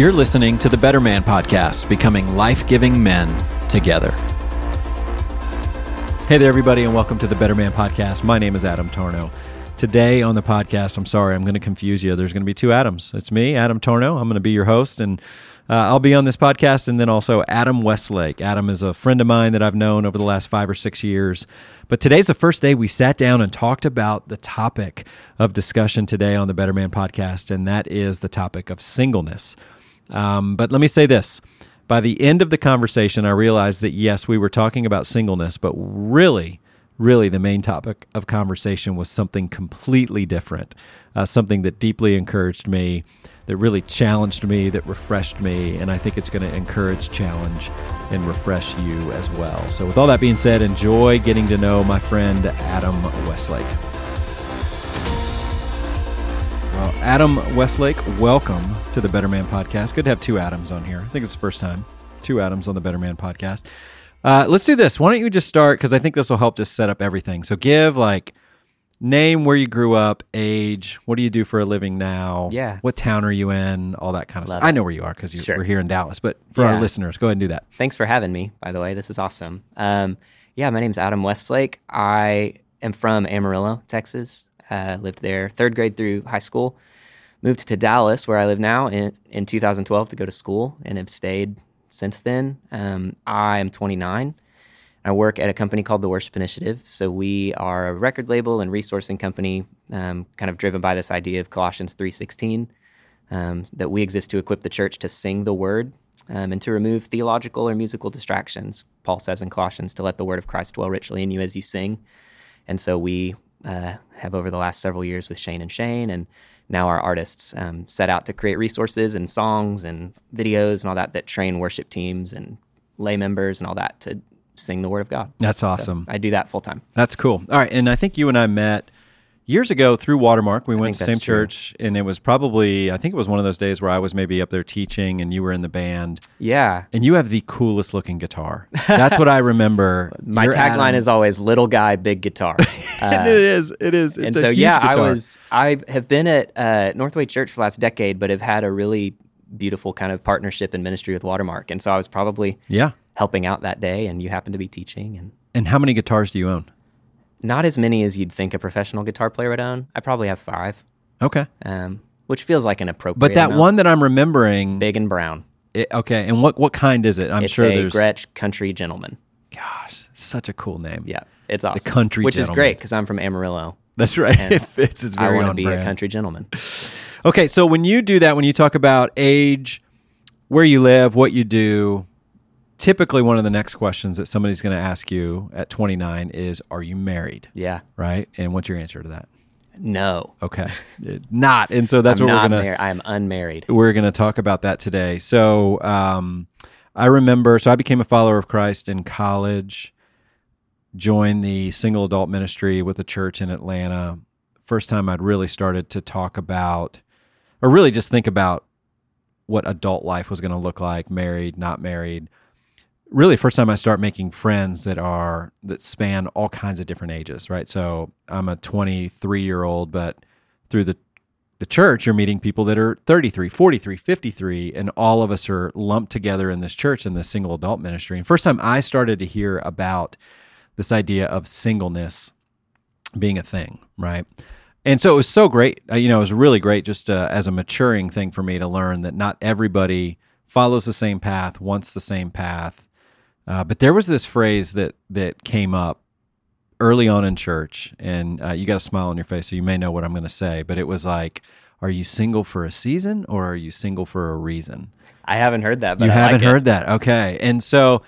You're listening to the Better Man Podcast, becoming life giving men together. Hey there, everybody, and welcome to the Better Man Podcast. My name is Adam Torno. Today on the podcast, I'm sorry, I'm going to confuse you. There's going to be two Adams. It's me, Adam Torno. I'm going to be your host, and uh, I'll be on this podcast, and then also Adam Westlake. Adam is a friend of mine that I've known over the last five or six years. But today's the first day we sat down and talked about the topic of discussion today on the Better Man podcast, and that is the topic of singleness. Um, but let me say this. By the end of the conversation, I realized that yes, we were talking about singleness, but really, really the main topic of conversation was something completely different, uh, something that deeply encouraged me, that really challenged me, that refreshed me, and I think it's going to encourage, challenge, and refresh you as well. So, with all that being said, enjoy getting to know my friend Adam Westlake. Well, Adam Westlake, welcome to the Better Man podcast. Good to have two Adams on here. I think it's the first time two Adams on the Better Man podcast. Uh, let's do this. Why don't you just start? Because I think this will help just set up everything. So, give like name where you grew up, age, what do you do for a living now? Yeah. What town are you in? All that kind of Love stuff. I know where you are because Sure. we're here in Dallas. But for our listeners, go ahead and do that. Thanks for having me, by the way. This is awesome. Um, yeah, my name's Adam Westlake. I am from Amarillo, Texas. Uh, lived there third grade through high school. Moved to Dallas, where I live now, in, in 2012 to go to school and have stayed since then. Um, I am 29. I work at a company called the Worship Initiative. So we are a record label and resourcing company, um, kind of driven by this idea of Colossians 3:16, um, that we exist to equip the church to sing the word um, and to remove theological or musical distractions. Paul says in Colossians to let the word of Christ dwell richly in you as you sing. And so we uh, have over the last several years with Shane and Shane, and now our artists um, set out to create resources and songs and videos and all that that train worship teams and lay members and all that to sing the word of God. That's So awesome. I do that full time. That's cool. All right, and I think you and I met years ago through Watermark. We went to the same true. church, and it was probably I think it was one of those days where I was maybe up there teaching, and you were in the band, Yeah. and you have the coolest looking guitar. That's what I remember. My tagline Adam- is always "Little guy, big guitar." and Uh, it is, it is. It's and a so huge yeah, I was I have been at uh, Northway Church for the last decade, but have had a really beautiful kind of partnership and ministry with Watermark, and so I was probably Yeah. helping out that day, and you happened to be teaching, and And how many guitars do you own? Not as many as you'd think a professional guitar player would own. I probably have five, Okay, um, which feels like an appropriate. but that amount. one that I'm remembering. big and brown, it- okay, and what what kind is it? I'm it's sure a there's. Gretsch Country Gentleman. Gosh, such a cool name. Yeah, it's awesome. The Country which is great because I'm from Amarillo. That's right. And It fits. It's I very want to be brand. a country gentleman. Okay, so when you do that, when you talk about age, where you live, what you do, typically one of the next questions that somebody's going to ask you at 29 is, "Are you married?" Yeah, Right? And what's your answer to that? no, Okay, not. And so that's I'm what we're gonna married. I am unmarried. we're gonna talk about that today. So um, I remember. So I became a follower of Christ in college. Joined the single adult ministry with a church in Atlanta. First time I'd really started to talk about, or really just think about what adult life was going to look like, married, not married. Really, first time I start making friends that are that span all kinds of different ages, right? So I'm a 23 year old, but through the the church, you're meeting people that are 33, 43, 53, and all of us are lumped together in this church in this single adult ministry. And first time I started to hear about this idea of singleness being a thing, right? And so it was so great. Uh, you know, it was really great just uh, as a maturing thing for me to learn that not everybody follows the same path, wants the same path. Uh, but there was this phrase that that came up early on in church, and uh, you got a smile on your face, so you may know what I'm going to say. But it was like, "Are you single for a season, or are you single for a reason?" I haven't heard that. But you I haven't like it. heard that, okay? And so,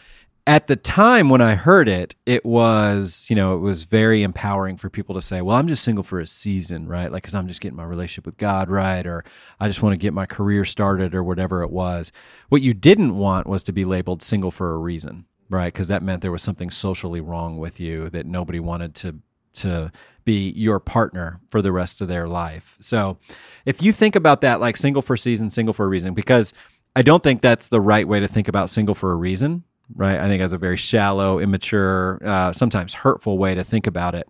at the time when I heard it, it was you know it was very empowering for people to say, "Well, I'm just single for a season, right? Like, because I'm just getting my relationship with God right, or I just want to get my career started, or whatever it was." What you didn't want was to be labeled single for a reason, right? Because that meant there was something socially wrong with you that nobody wanted to to be your partner for the rest of their life. So, if you think about that like single for a season, single for a reason, because I don't think that's the right way to think about single for a reason, right? I think that's a very shallow, immature, uh, sometimes hurtful way to think about it.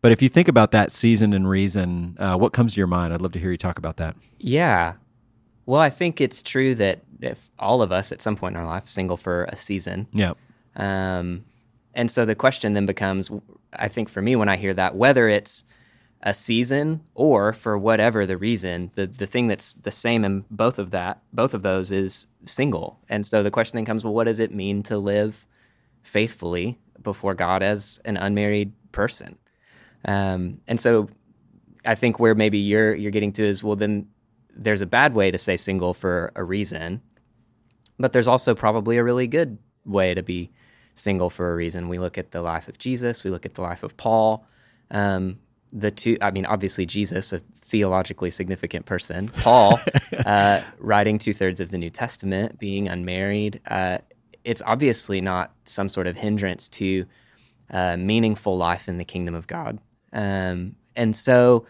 But if you think about that season and reason, uh, what comes to your mind? I'd love to hear you talk about that. Yeah. Well, I think it's true that if all of us at some point in our life single for a season. Yeah. Um, and so the question then becomes, I think for me, when I hear that, whether it's a season or for whatever the reason, the the thing that's the same in both of that, both of those is single. And so the question then comes, well, what does it mean to live faithfully before God as an unmarried person? Um, and so I think where maybe you're you're getting to is well then there's a bad way to say single for a reason, but there's also probably a really good way to be single for a reason. We look at the life of Jesus, we look at the life of Paul. Um, the two, I mean, obviously Jesus, a theologically significant person. Paul, uh, writing two thirds of the New Testament, being unmarried. Uh, it's obviously not some sort of hindrance to uh, meaningful life in the kingdom of God. Um, and so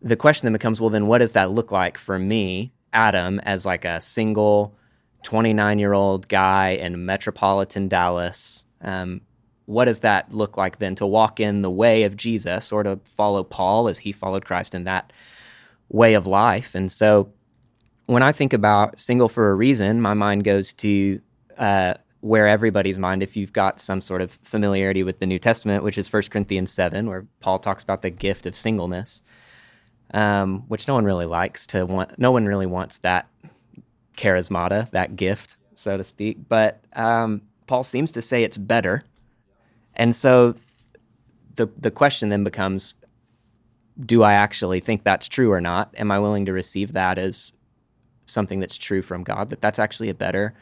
the question then becomes well, then what does that look like for me, Adam, as like a single 29 year old guy in metropolitan Dallas? Um, what does that look like then to walk in the way of Jesus or to follow Paul as he followed Christ in that way of life? And so when I think about single for a reason, my mind goes to uh, where everybody's mind, if you've got some sort of familiarity with the New Testament, which is 1 Corinthians 7, where Paul talks about the gift of singleness, um, which no one really likes to want, no one really wants that charismata, that gift, so to speak. But um, Paul seems to say it's better. And so the, the question then becomes do I actually think that's true or not? Am I willing to receive that as something that's true from God, that that's actually a better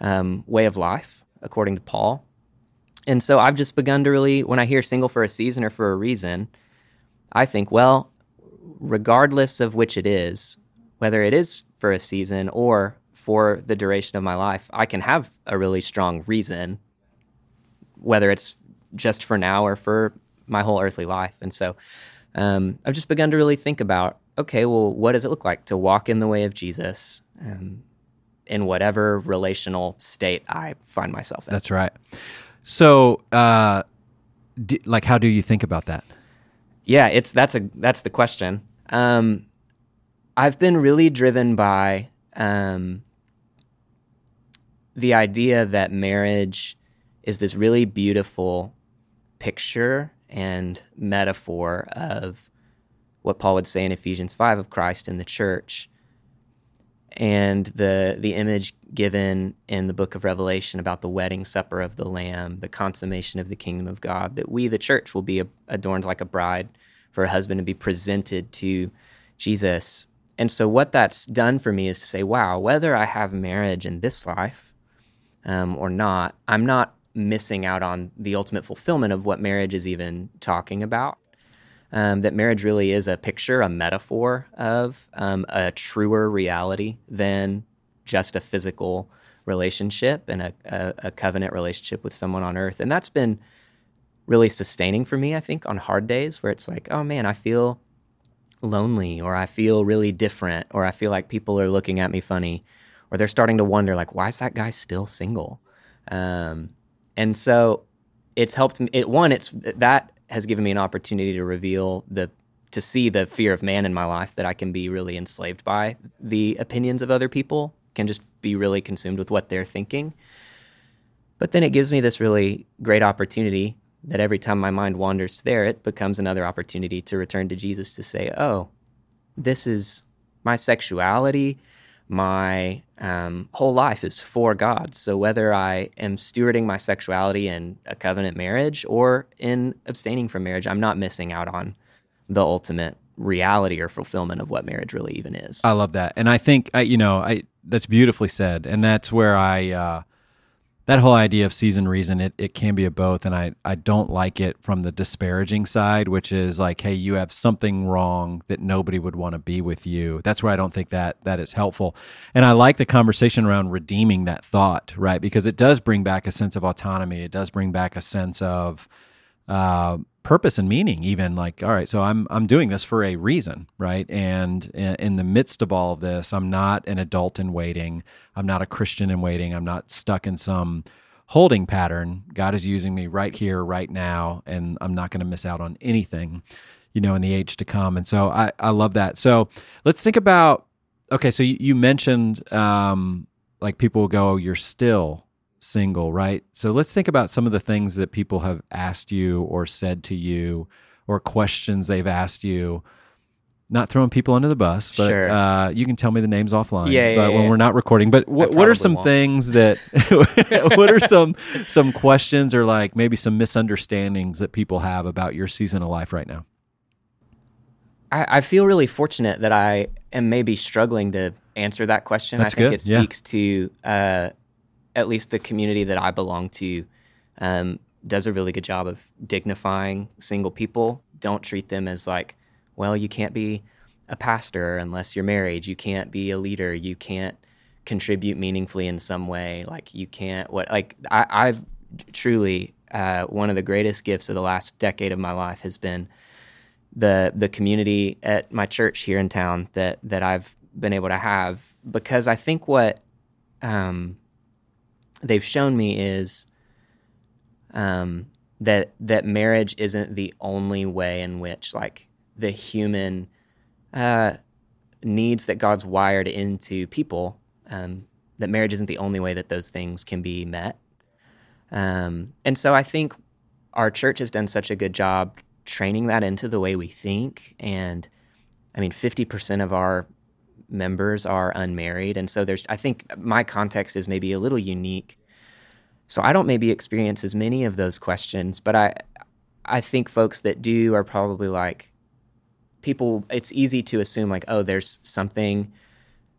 um, way of life, according to Paul. And so I've just begun to really, when I hear single for a season or for a reason, I think, well, regardless of which it is, whether it is for a season or for the duration of my life, I can have a really strong reason, whether it's just for now or for my whole earthly life. And so um, I've just begun to really think about okay, well, what does it look like to walk in the way of Jesus? Um, in whatever relational state I find myself in. That's right. So, uh, d- like, how do you think about that? Yeah, it's that's a that's the question. Um, I've been really driven by um, the idea that marriage is this really beautiful picture and metaphor of what Paul would say in Ephesians 5 of Christ in the church and the the image given in the book of Revelation about the wedding supper of the Lamb, the consummation of the kingdom of God, that we, the church, will be adorned like a bride for a husband and be presented to Jesus. And so, what that's done for me is to say, wow, whether I have marriage in this life um, or not, I'm not missing out on the ultimate fulfillment of what marriage is even talking about um, that marriage really is a picture, a metaphor of um, a truer reality than just a physical relationship and a, a, a, covenant relationship with someone on earth. And that's been really sustaining for me, I think, on hard days where it's like, oh man, I feel lonely or I feel really different or I feel like people are looking at me funny or they're starting to wonder, like, why is that guy still single? Um, and so it's helped me. It, one, it's that has given me an opportunity to reveal the to see the fear of man in my life that I can be really enslaved by the opinions of other people, can just be really consumed with what they're thinking. But then it gives me this really great opportunity that every time my mind wanders there, it becomes another opportunity to return to Jesus to say, oh, this is my sexuality my um, whole life is for God. So whether I am stewarding my sexuality in a covenant marriage or in abstaining from marriage, I'm not missing out on the ultimate reality or fulfillment of what marriage really even is. I love that, and I think I, you know, I that's beautifully said, and that's where I uh, that whole idea of season reason it, it can be a both and I, I don't like it from the disparaging side which is like hey you have something wrong that nobody would want to be with you. That's where i don't think that that is helpful. And i like the conversation around redeeming that thought right? Because it does bring back a sense of autonomy. It does bring back a sense of uh, purpose and meaning even like all right so i'm i'm doing this for a reason right? And in the midst of all of this i'm not an adult in waiting. I'm not a christian in waiting. I'm not stuck in some holding pattern. God is using me right here right now and i'm not going to miss out on anything you know in the age to come. And so i i love that. So let's think about okay, so you, you mentioned um, like people will go, "You're still single," right? So let's think about some of the things that people have asked you or said to you, or questions they've asked you. Not throwing people under the bus, but Sure. uh, you can tell me the names offline. Yeah, yeah, but when yeah. we're not recording. But what, what are some won't. things that? what are some some questions or like maybe some misunderstandings that people have about your season of life right now? I, I feel really fortunate that I am maybe struggling to answer that question. That's I think good, it yeah. speaks to uh, at least the community that I belong to um, does a really good job of dignifying single people. Don't treat them as like, well, you can't be a pastor unless you're married. You can't be a leader. You can't contribute meaningfully in some way. Like you can't what like I, I've truly uh, one of the greatest gifts of the last decade of my life has been the the community at my church here in town that that I've been able to have because I think what um, they've shown me is um, that that marriage isn't the only way in which like the human uh, needs that God's wired into people um, that marriage isn't the only way that those things can be met um, and so I think our church has done such a good job training that into the way we think. And I mean, 50% of our members are unmarried. And so there's, I think my context is maybe a little unique. So I don't maybe experience as many of those questions, but I, I think folks that do are probably like, people, it's easy to assume like, oh, there's something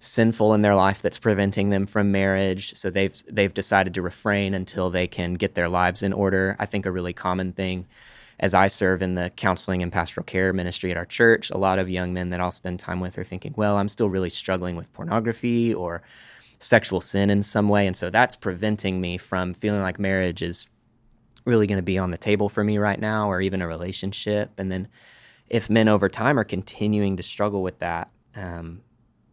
sinful in their life that's preventing them from marriage so they've they've decided to refrain until they can get their lives in order i think a really common thing as i serve in the counseling and pastoral care ministry at our church a lot of young men that i'll spend time with are thinking well i'm still really struggling with pornography or sexual sin in some way and so that's preventing me from feeling like marriage is really going to be on the table for me right now or even a relationship and then if men over time are continuing to struggle with that um,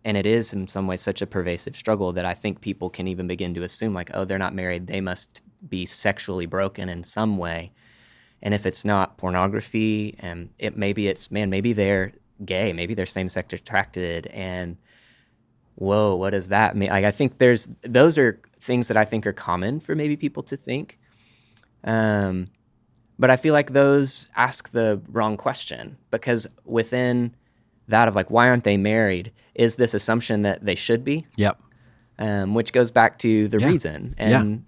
and it is in some ways such a pervasive struggle that I think people can even begin to assume like, oh, they're not married, they must be sexually broken in some way. And if it's not pornography, and it maybe it's man, maybe they're gay, maybe they're same sex attracted, and whoa, what does that mean? Like I think there's those are things that I think are common for maybe people to think. Um, but I feel like those ask the wrong question because within that of like why aren't they married is this assumption that they should be Yep. um, which goes back to the Yeah. reason Yeah. and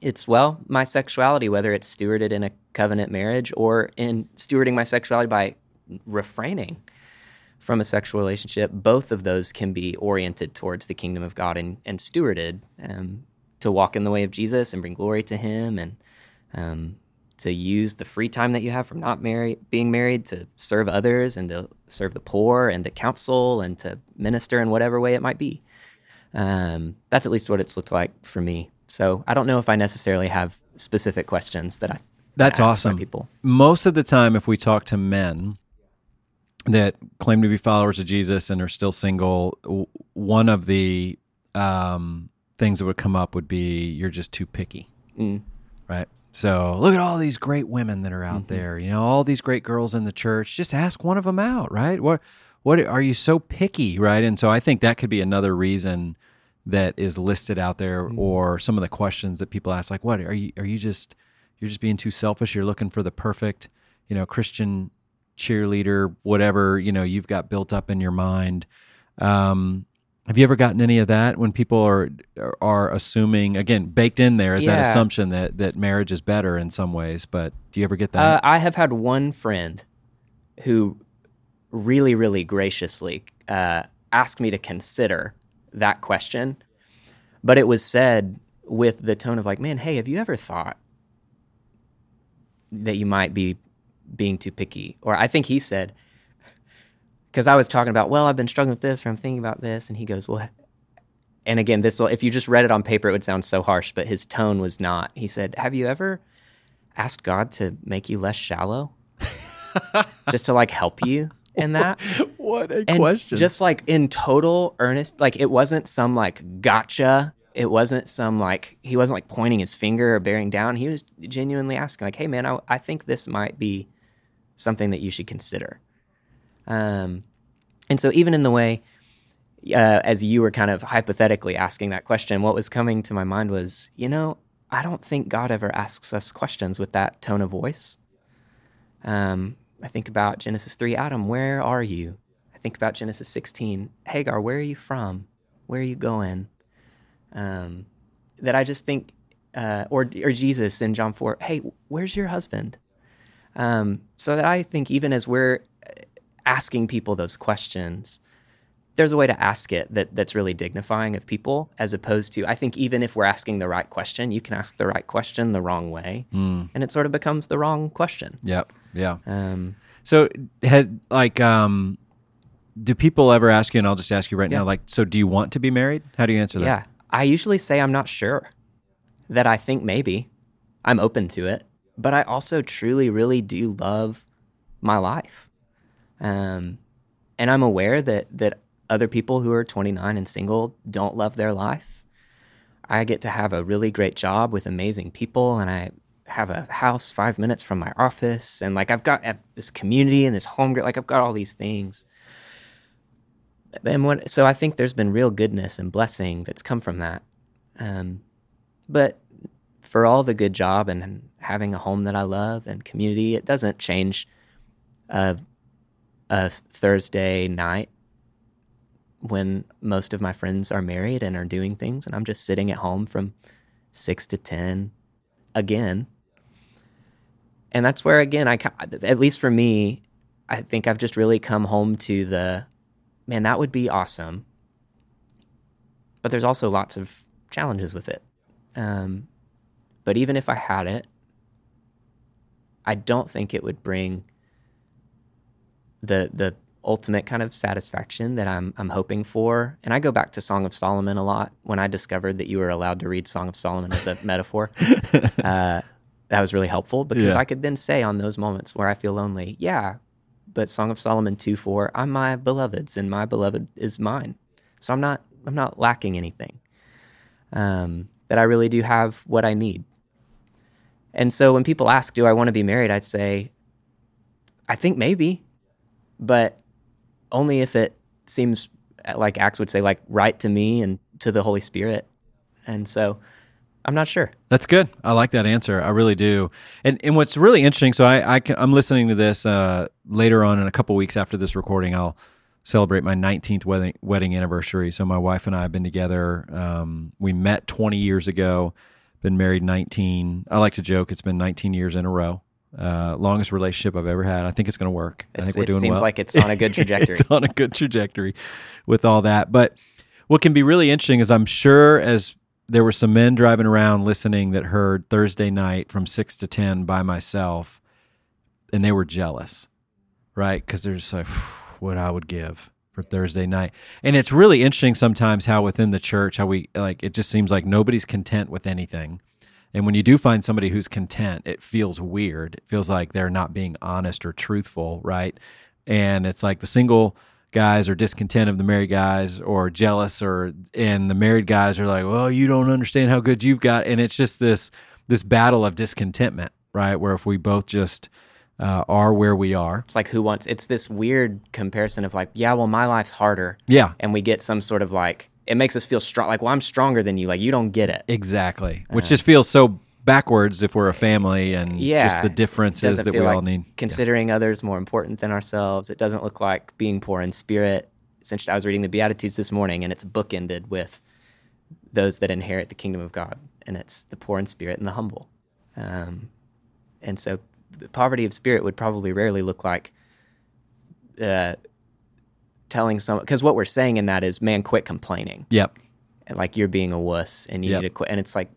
it's well my sexuality whether it's stewarded in a covenant marriage or in stewarding my sexuality by refraining from a sexual relationship both of those can be oriented towards the kingdom of god and, and stewarded um, to walk in the way of jesus and bring glory to him and um, to use the free time that you have from not married, being married to serve others and to serve the poor and to counsel and to minister in whatever way it might be. Um, that's at least what it's looked like for me. So I don't know if I necessarily have specific questions that I That's awesome. people. Most of the time, if we talk to men that claim to be followers of Jesus and are still single, one of the um, things that would come up would be you're just too picky, Mm. right? So look at all these great women that are out there. You know, all these great girls in the church. Just ask one of them out, right? What what are you so picky, right? And so I think that could be another reason that is listed out there, or some of the questions that people ask, like, "What are you? Are you just you're just being too selfish? You're looking for the perfect, you know, Christian cheerleader, whatever you know you've got built up in your mind." Um, have you ever gotten any of that when people are are assuming again baked in there is that assumption that that marriage is better in some ways? But do you ever get Uh, that? I have had one friend who really, really graciously uh, asked me to consider that question, but it was said with the tone of like, "Man, hey, have you ever thought that you might be being too picky?" Or I think he said, because I was talking about, well, I've been struggling with this, or I'm thinking about this, and he goes, well. And again, this will, if you just read it on paper, it would sound so harsh, but his tone was not. He said, Have you ever asked God to make you less shallow? just to like help you in that. what a And Just like in total earnest, like it wasn't some like gotcha. It wasn't some like he wasn't like pointing his finger or bearing down. He was genuinely asking, like, "Hey, man, I, I think this might be something that you should consider." Um, and so even in the way uh, as you were kind of hypothetically asking that question, what was coming to my mind was, you know, I don't think God ever asks us questions with that tone of voice. Um, I think about Genesis 3, Adam, where are you? I think about Genesis 16, Hagar, where are you from? Where are you going? Um, that I just think, uh, or, or Jesus in John 4, hey, where's your husband? Um, so that I think even as we're asking people those questions, there's a way to ask it that that's really dignifying of people as opposed to I think even if we're asking the right question, you can ask the right question the wrong way, mm. and it sort of becomes the wrong question. Yep. Yeah. Um, so had like um, do people ever ask you? And I'll just ask you right yeah. now. Like, so do you want to be married? How do you answer that? Yeah, I usually say I'm not sure. That I think maybe I'm open to it, but I also truly, really do love my life. Um, and I'm aware that that other people who are 29 and single don't love their life. I get to have a really great job with amazing people, and I have a house five minutes from my office, and like I've got this community and this home, like I've got all these things. And what, so I think there's been real goodness and blessing that's come from that. Um, but for all the good job and having a home that I love and community, it doesn't change a, a Thursday night when most of my friends are married and are doing things, and I'm just sitting at home from six to 10 again. And that's where, again, I, at least for me, I think I've just really come home to the man, that would be awesome. But there's also lots of challenges with it. Um, but even if I had it, I don't think it would bring the the ultimate kind of satisfaction that I'm I'm hoping for. And I go back to Song of Solomon a lot. When I discovered that you were allowed to read Song of Solomon as a metaphor, uh, that was really helpful because yeah. I could then say on those moments where I feel lonely, yeah, but Song of Solomon two four, I'm my beloved's and my beloved is mine. So I'm not I'm not lacking anything. Um, that I really do have what I need. And so when people ask, do I want to be married? I'd say, I think maybe, but only if it seems like Acts would say, like right to me and to the Holy Spirit. And so I'm not sure. That's good. I like that answer. I really do. And and what's really interesting, so I, I am listening to this uh, later on in a couple weeks after this recording. I'll celebrate my 19th wedding wedding anniversary. So my wife and I have been together. Um, we met 20 years ago. Been married 19. I like to joke it's been 19 years in a row. Uh, longest relationship I've ever had. I think it's going to work. It's, I think we're doing well. Seems like it's on a good trajectory. it's on a good trajectory with all that. But what can be really interesting is I'm sure as there were some men driving around listening that heard Thursday night from six to ten by myself, and they were jealous, right? Because they're just like, what I would give for Thursday night. And it's really interesting sometimes how within the church, how we like it just seems like nobody's content with anything. And when you do find somebody who's content, it feels weird. It feels like they're not being honest or truthful, right? And it's like the single guys are discontent of the married guys or jealous or and the married guys are like, "Well, you don't understand how good you've got." And it's just this this battle of discontentment, right? Where if we both just uh, are where we are. It's like who wants it's this weird comparison of like, yeah, well my life's harder. Yeah. And we get some sort of like it makes us feel strong. Like, well, I'm stronger than you. Like, you don't get it. Exactly. Which uh, just feels so backwards if we're a family and yeah, just the differences that we like all need. Considering yeah. others more important than ourselves. It doesn't look like being poor in spirit. Essentially, I was reading the Beatitudes this morning and it's bookended with those that inherit the kingdom of God. And it's the poor in spirit and the humble. Um, and so, poverty of spirit would probably rarely look like uh, telling someone because what we're saying in that is, man, quit complaining. Yep. And like you're being a wuss and you yep. need to quit. And it's like,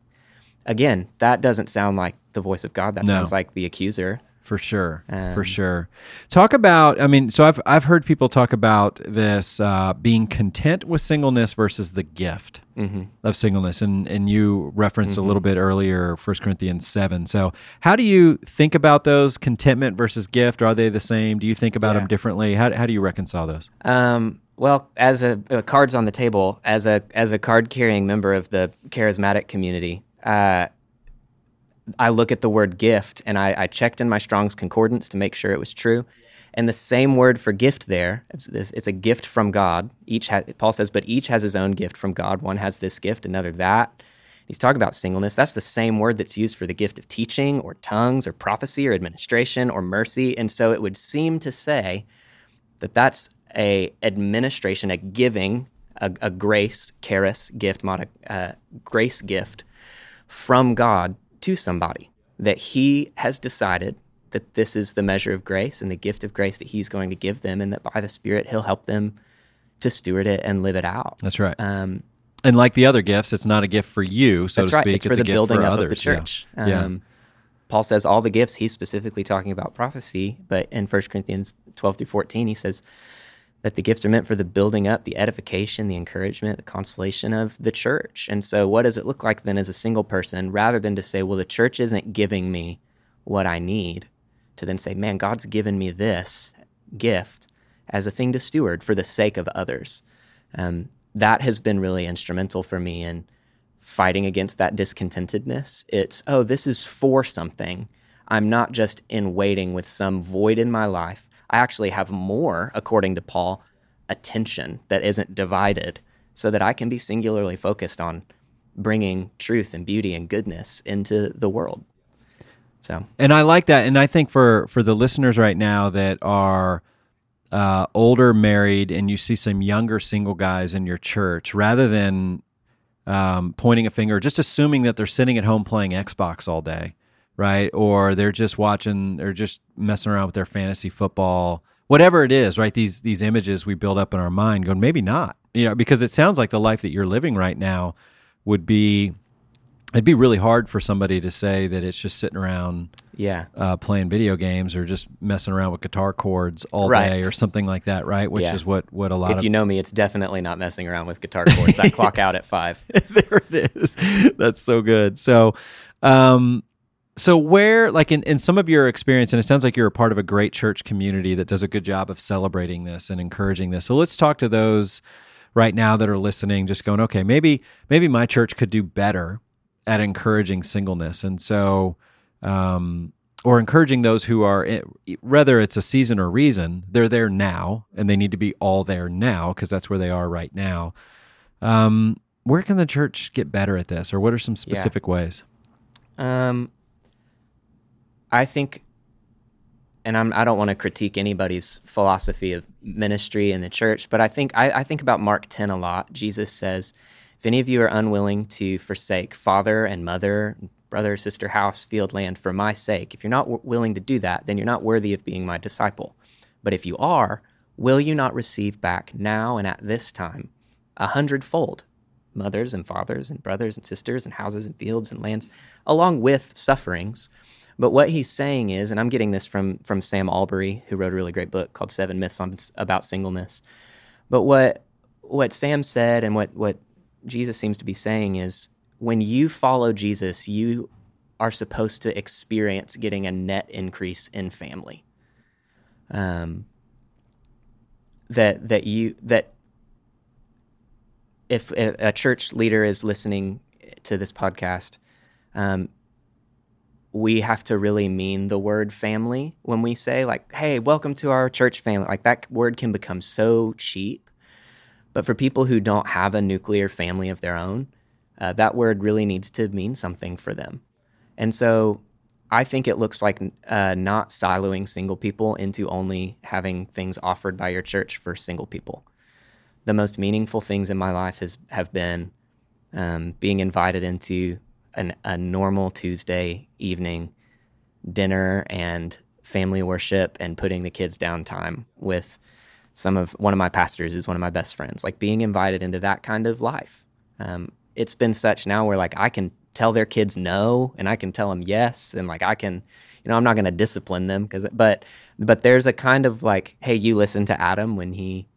again, that doesn't sound like the voice of God. That no. sounds like the accuser. For sure, um, for sure. Talk about. I mean, so I've I've heard people talk about this uh, being content with singleness versus the gift mm-hmm. of singleness, and and you referenced mm-hmm. a little bit earlier, First Corinthians seven. So, how do you think about those contentment versus gift? Are they the same? Do you think about yeah. them differently? How how do you reconcile those? Um, well, as a, a cards on the table, as a as a card carrying member of the charismatic community, uh, I look at the word gift and I, I, checked in my Strong's Concordance to make sure it was true. And the same word for gift there, it's, it's a gift from God. Each ha- Paul says, but each has his own gift from God. One has this gift, another that. He's talking about singleness. That's the same word that's used for the gift of teaching or tongues or prophecy or administration or mercy. And so it would seem to say that that's a administration, a giving, a, a grace, charis gift, a uh, grace gift from God to somebody that He has decided that this is the measure of grace and the gift of grace that He's going to give them, and that by the Spirit He'll help them to steward it and live it out. That's right. Um, and like the other gifts, it's not a gift for you, so to right. speak. It's, it's for the building for up others. of the church. Yeah. yeah. Um, Paul says all the gifts, he's specifically talking about prophecy, but in 1 Corinthians 12 through 14, he says that the gifts are meant for the building up, the edification, the encouragement, the consolation of the church. And so, what does it look like then as a single person, rather than to say, well, the church isn't giving me what I need, to then say, man, God's given me this gift as a thing to steward for the sake of others. Um, that has been really instrumental for me in fighting against that discontentedness. It's, oh, this is for something. I'm not just in waiting with some void in my life. I actually have more, according to Paul, attention that isn't divided so that I can be singularly focused on bringing truth and beauty and goodness into the world. So, and I like that. And I think for, for the listeners right now that are, uh, older married and you see some younger single guys in your church, rather than um, pointing a finger, just assuming that they're sitting at home playing Xbox all day, right? Or they're just watching, or just messing around with their fantasy football, whatever it is, right? These these images we build up in our mind, going maybe not, you know, because it sounds like the life that you're living right now would be it'd be really hard for somebody to say that it's just sitting around yeah uh, playing video games or just messing around with guitar chords all right. day or something like that right which yeah. is what what a lot if of you know me it's definitely not messing around with guitar chords i clock out at five there it is that's so good so um so where like in, in some of your experience and it sounds like you're a part of a great church community that does a good job of celebrating this and encouraging this so let's talk to those right now that are listening just going okay maybe maybe my church could do better at encouraging singleness. And so, um, or encouraging those who are, eh, whether it's a season or reason, they're there now and they need to be all there now because that's where they are right now. Um, where can the church get better at this, or what are some specific yeah. ways? Um, I think, and I'm, I don't want to critique anybody's philosophy of ministry in the church, but I think I, I think about Mark 10 a lot. Jesus says, if any of you are unwilling to forsake father and mother, brother, sister, house, field, land for my sake, if you're not w- willing to do that, then you're not worthy of being my disciple. But if you are, will you not receive back now and at this time a hundredfold? Mothers and fathers and brothers and sisters and houses and fields and lands, along with sufferings. But what he's saying is, and I'm getting this from from Sam Allberry, who wrote a really great book called Seven Myths on, about Singleness. But what what Sam said and what what Jesus seems to be saying is when you follow Jesus, you are supposed to experience getting a net increase in family. Um, that that you that if a church leader is listening to this podcast, um, we have to really mean the word family when we say like, "Hey, welcome to our church family." Like that word can become so cheap but for people who don't have a nuclear family of their own, uh, that word really needs to mean something for them. And so I think it looks like uh, not siloing single people into only having things offered by your church for single people. The most meaningful things in my life has have been um, being invited into an, a normal Tuesday evening dinner and family worship and putting the kids down time with some of one of my pastors is one of my best friends. Like being invited into that kind of life. Um, it's been such now where like I can tell their kids no and I can tell them yes and like I can, you know, I'm not going to discipline them because but but there's a kind of like, hey, you listen to Adam when he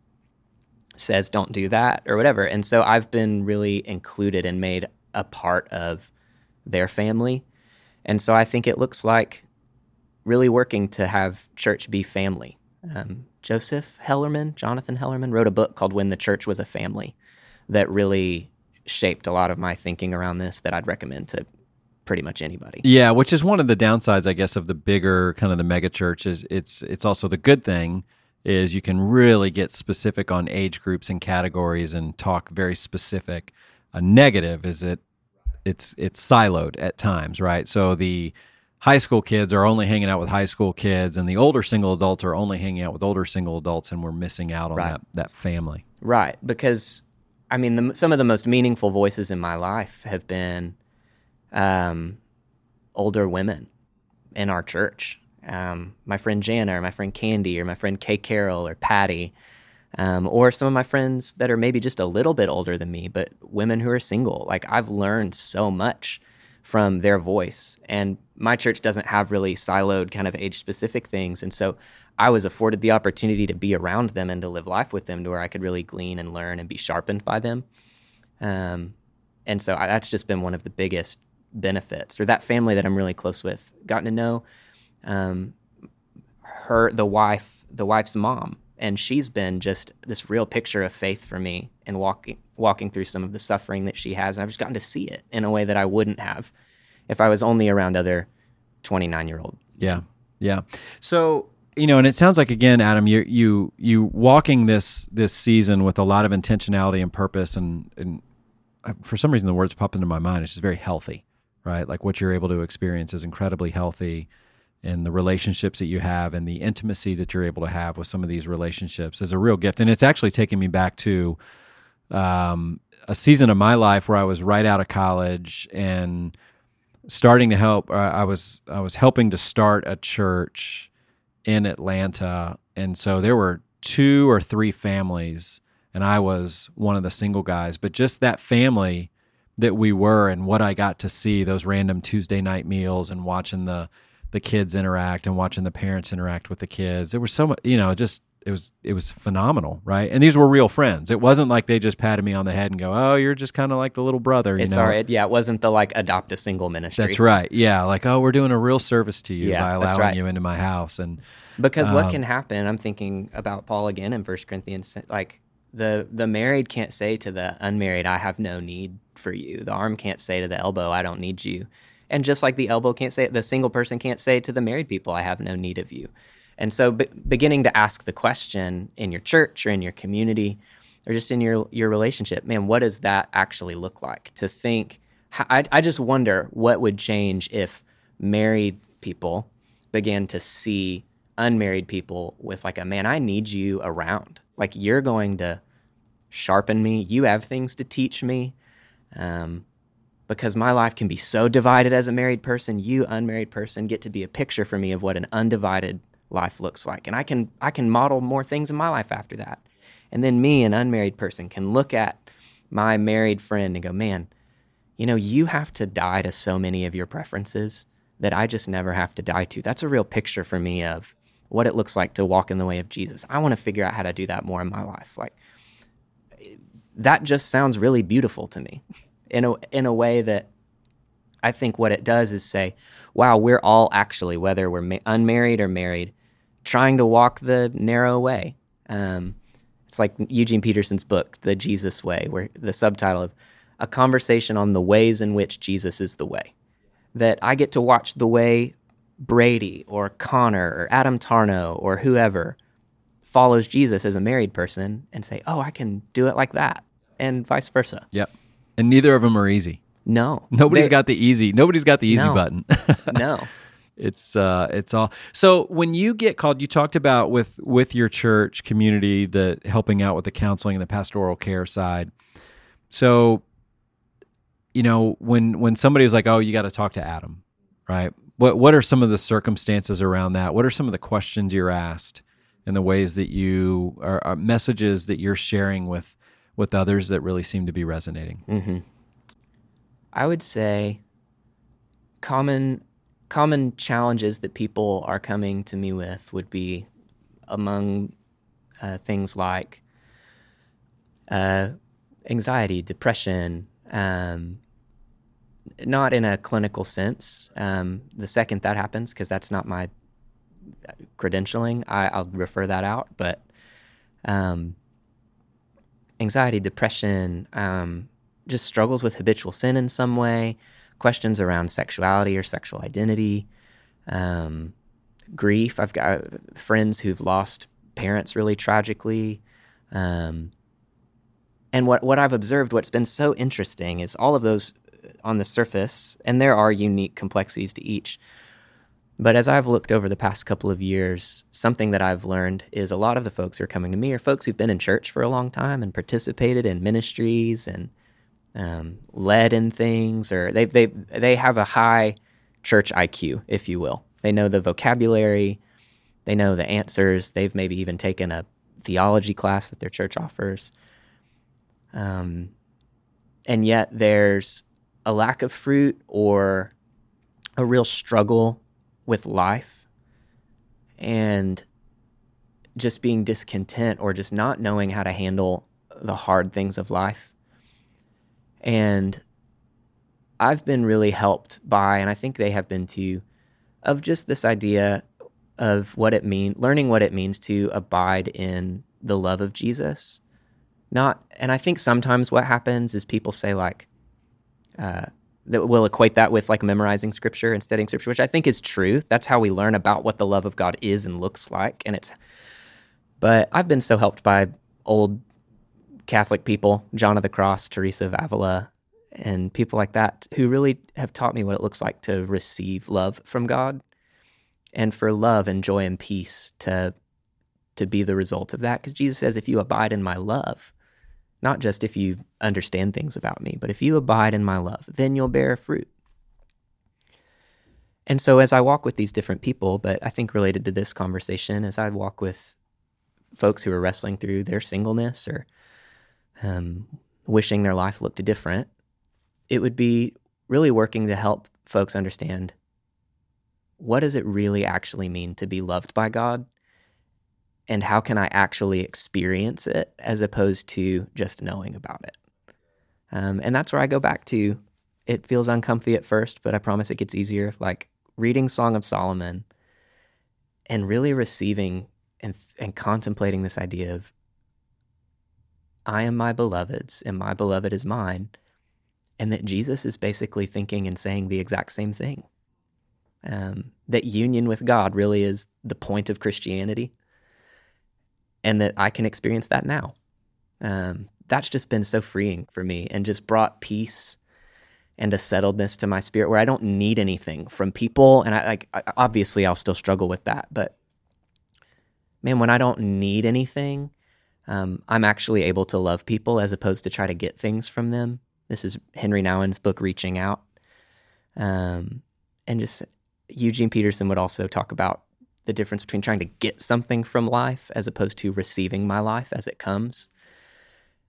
says don't do that or whatever. And so I've been really included and made a part of their family. And so I think it looks like really working to have church be family. Um, Joseph Hellerman, Jonathan Hellerman, wrote a book called When the Church Was a Family that really shaped a lot of my thinking around this that I'd recommend to pretty much anybody. Yeah, which is one of the downsides, I guess, of the bigger kind of the mega church. Is it's it's also the good thing is you can really get specific on age groups and categories and talk very specific. A negative is it it's it's siloed at times, right? So the high school kids are only hanging out with high school kids, and the older single adults are only hanging out with older single adults, and we're missing out on Right. that that family. Right, because I mean, the, some of the most meaningful voices in my life have been um, older women in our church. Um, my friend Jana, or my friend Candy, or my friend Kay Carroll, or Patty, um, or some of my friends that are maybe just a little bit older than me, but women who are single. Like I've learned so much from their voice, and my church doesn't have really siloed kind of age specific things, and so I was afforded the opportunity to be around them and to live life with them, to where I could really glean and learn and be sharpened by them. Um, and so I, that's just been one of the biggest benefits. Or that family that I'm really close with, gotten to know um, her, the wife, the wife's mom, and she's been just this real picture of faith for me and walking walking through some of the suffering that she has. And I've just gotten to see it in a way that I wouldn't have if I was only around other 29 year old. Yeah, yeah. So you know, and it sounds like again, Adam, you you you walking this this season with a lot of intentionality and purpose, and and for some reason the words pop into my mind. It's just very healthy, right? Like what you're able to experience is incredibly healthy, and the relationships that you have and the intimacy that you're able to have with some of these relationships is a real gift. And it's actually taken me back to um, a season of my life where I was right out of college and starting to help. Uh, I was I was helping to start a church in Atlanta, and so there were two or three families, and I was one of the single guys. But just that family that we were, and what I got to see those random Tuesday night meals, and watching the the kids interact, and watching the parents interact with the kids. It was so much, you know, just it was it was phenomenal, right? And these were real friends. It wasn't like they just patted me on the head and go, "Oh, you're just kind of like the little brother." You It's know? all right. Yeah, it wasn't the like adopt a single ministry. That's right. Yeah, like oh, we're doing a real service to you Yeah, by allowing right. you into my house, and Because what Um, can happen? I'm thinking about Paul again in First Corinthians. Like the the married can't say to the unmarried, "I have no need for you." The arm can't say to the elbow, "I don't need you." And just like the elbow can't say, it, the single person can't say to the married people, "I have no need of you." And so, be- beginning to ask the question in your church or in your community, or just in your your relationship, man, what does that actually look like? To think, I just wonder what would change if married people began to see unmarried people with like a man, I need you around. Like you're going to sharpen me. You have things to teach me. Um, because my life can be so divided as a married person. You, unmarried person, get to be a picture for me of what an undivided life looks like, and I can I can model more things in my life after that. And then me, an unmarried person, can look at my married friend and go, "Man, you know, you have to die to so many of your preferences that I just never have to die to." That's a real picture for me of what it looks like to walk in the way of Jesus. I want to figure out how to do that more in my life. Like that just sounds really beautiful to me in a in a way that I think what it does is say, wow, we're all actually, whether we're ma- unmarried or married, trying to walk the narrow way. Um, it's like Eugene Peterson's book, The Jesus Way, where the subtitle of a conversation on the ways in which Jesus is the way. That I get to watch the way Brady or Connor or Adam Torno or whoever follows Jesus as a married person and say, oh, I can do it like that, and vice versa. yep. And neither of them are easy. No, Nobody's got the easy. Nobody's got the easy No. button. no. it's uh, it's all. So when you get called, you talked about with with your church community, the helping out with the counseling and the pastoral care side. So, you know, when when somebody was like, "Oh, you got to talk to Adam," right? What what are some of the circumstances around that? What are some of the questions you're asked, and the ways that you are, are messages that you're sharing with with others that really seem to be resonating? hmm I would say common common challenges that people are coming to me with would be among uh, things like uh, anxiety, depression, um, not in a clinical sense. Um, the second that happens, because that's not my credentialing, I, I'll refer that out. But um, anxiety, depression, um, just struggles with habitual sin in some way, questions around sexuality or sexual identity, um, grief. I've got friends who've lost parents really tragically. Um, and what, what I've observed, what's been so interesting is all of those on the surface, and there are unique complexities to each. But as I've looked over the past couple of years, something that I've learned is a lot of the folks who are coming to me are folks who've been in church for a long time and participated in ministries and um, led in things, or they they they have a high church IQ, if you will. They know the vocabulary, they know the answers. They've maybe even taken a theology class that their church offers. Um, and yet there's a lack of fruit or a real struggle with life and just being discontent or just not knowing how to handle the hard things of life. And I've been really helped by, and I think they have been too, of just this idea of what it means, learning what it means to abide in the love of Jesus. Not, and I think sometimes what happens is people say, like, uh, that will equate that with like memorizing scripture and studying scripture, which I think is true. That's how we learn about what the love of God is and looks like. And it's, but I've been so helped by old Catholic people, John of the Cross, Teresa of Avila, and people like that who really have taught me what it looks like to receive love from God and for love and joy and peace to to be the result of that because Jesus says if you abide in my love not just if you understand things about me, but if you abide in my love, then you'll bear fruit. And so, as I walk with these different people, but I think related to this conversation, as I walk with folks who are wrestling through their singleness or um, wishing their life looked different, it would be really working to help folks understand what does it really actually mean to be loved by God and how can I actually experience it as opposed to just knowing about it. Um, and that's where I go back to. It feels uncomfy at first, but I promise it gets easier. Like reading Song of Solomon and really receiving and, and contemplating this idea of I am my beloved's and my beloved is mine. And that Jesus is basically thinking and saying the exact same thing. Um, that union with God really is the point of Christianity and that I can experience that now. Um, that's just been so freeing for me and just brought peace and a settledness to my spirit where I don't need anything from people. And I like, obviously, I'll still struggle with that. But man, when I don't need anything, um, I'm actually able to love people as opposed to try to get things from them. This is Henri Nouwen's book, Reaching Out. Um, and just Eugene Peterson would also talk about the difference between trying to get something from life as opposed to receiving my life as it comes.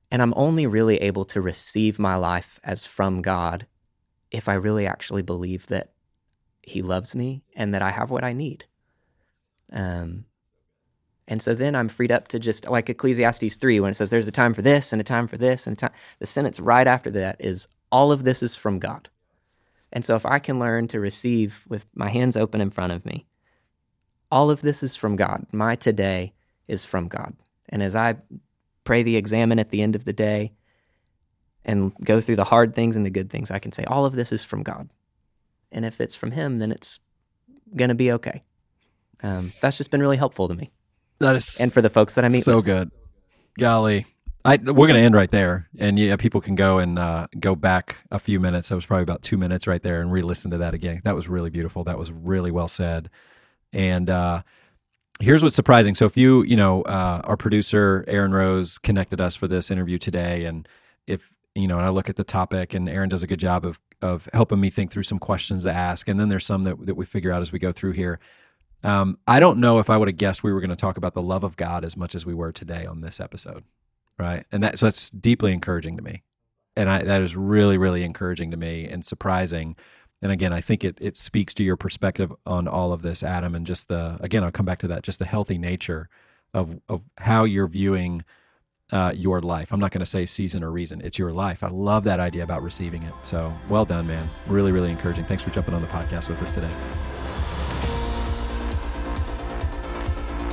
And I'm only really able to receive my life as from God if I really actually believe that He loves me and that I have what I need. Um, and so then I'm freed up to just like Ecclesiastes 3 when it says there's a time for this and a time for this and a time. The sentence right after that is all of this is from God. And so if I can learn to receive with my hands open in front of me, all of this is from God. My today is from God. And as I pray the examen at the end of the day and go through the hard things and the good things, I can say, all of this is from God. And if it's from Him, then it's going to be okay. Um, that's just been really helpful to me. That is, and for the folks that I meet, so with. good. Golly, I, we're going to end right there, and yeah, people can go and uh, go back a few minutes. That was probably about two minutes right there, and re-listen to that again. That was really beautiful. That was really well said. And uh, here's what's surprising. So if you, you know, uh, our producer Aaron Rose connected us for this interview today, and if you know, and I look at the topic, and Aaron does a good job of of helping me think through some questions to ask, and then there's some that that we figure out as we go through here. Um, I don't know if I would have guessed we were going to talk about the love of God as much as we were today on this episode, right? And that so that's deeply encouraging to me, and I, that is really really encouraging to me and surprising and again, I think it it speaks to your perspective on all of this, Adam, and just the again, I'll come back to that, just the healthy nature of of how you're viewing uh, your life. I'm not going to say season or reason; it's your life. I love that idea about receiving it. So, well done, man. Really, really encouraging. Thanks for jumping on the podcast with us today.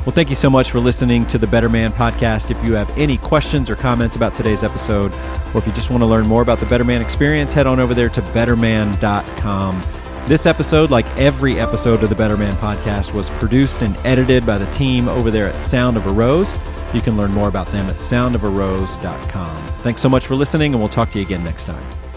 Well, thank you so much for listening to the Better Man podcast. If you have any questions or comments about today's episode, or if you just want to learn more about the Better Man experience, head on over there to betterman.com. This episode, like every episode of the Better Man podcast, was produced and edited by the team over there at Sound of a Rose. You can learn more about them at soundofarose.com. Thanks so much for listening, and we'll talk to you again next time.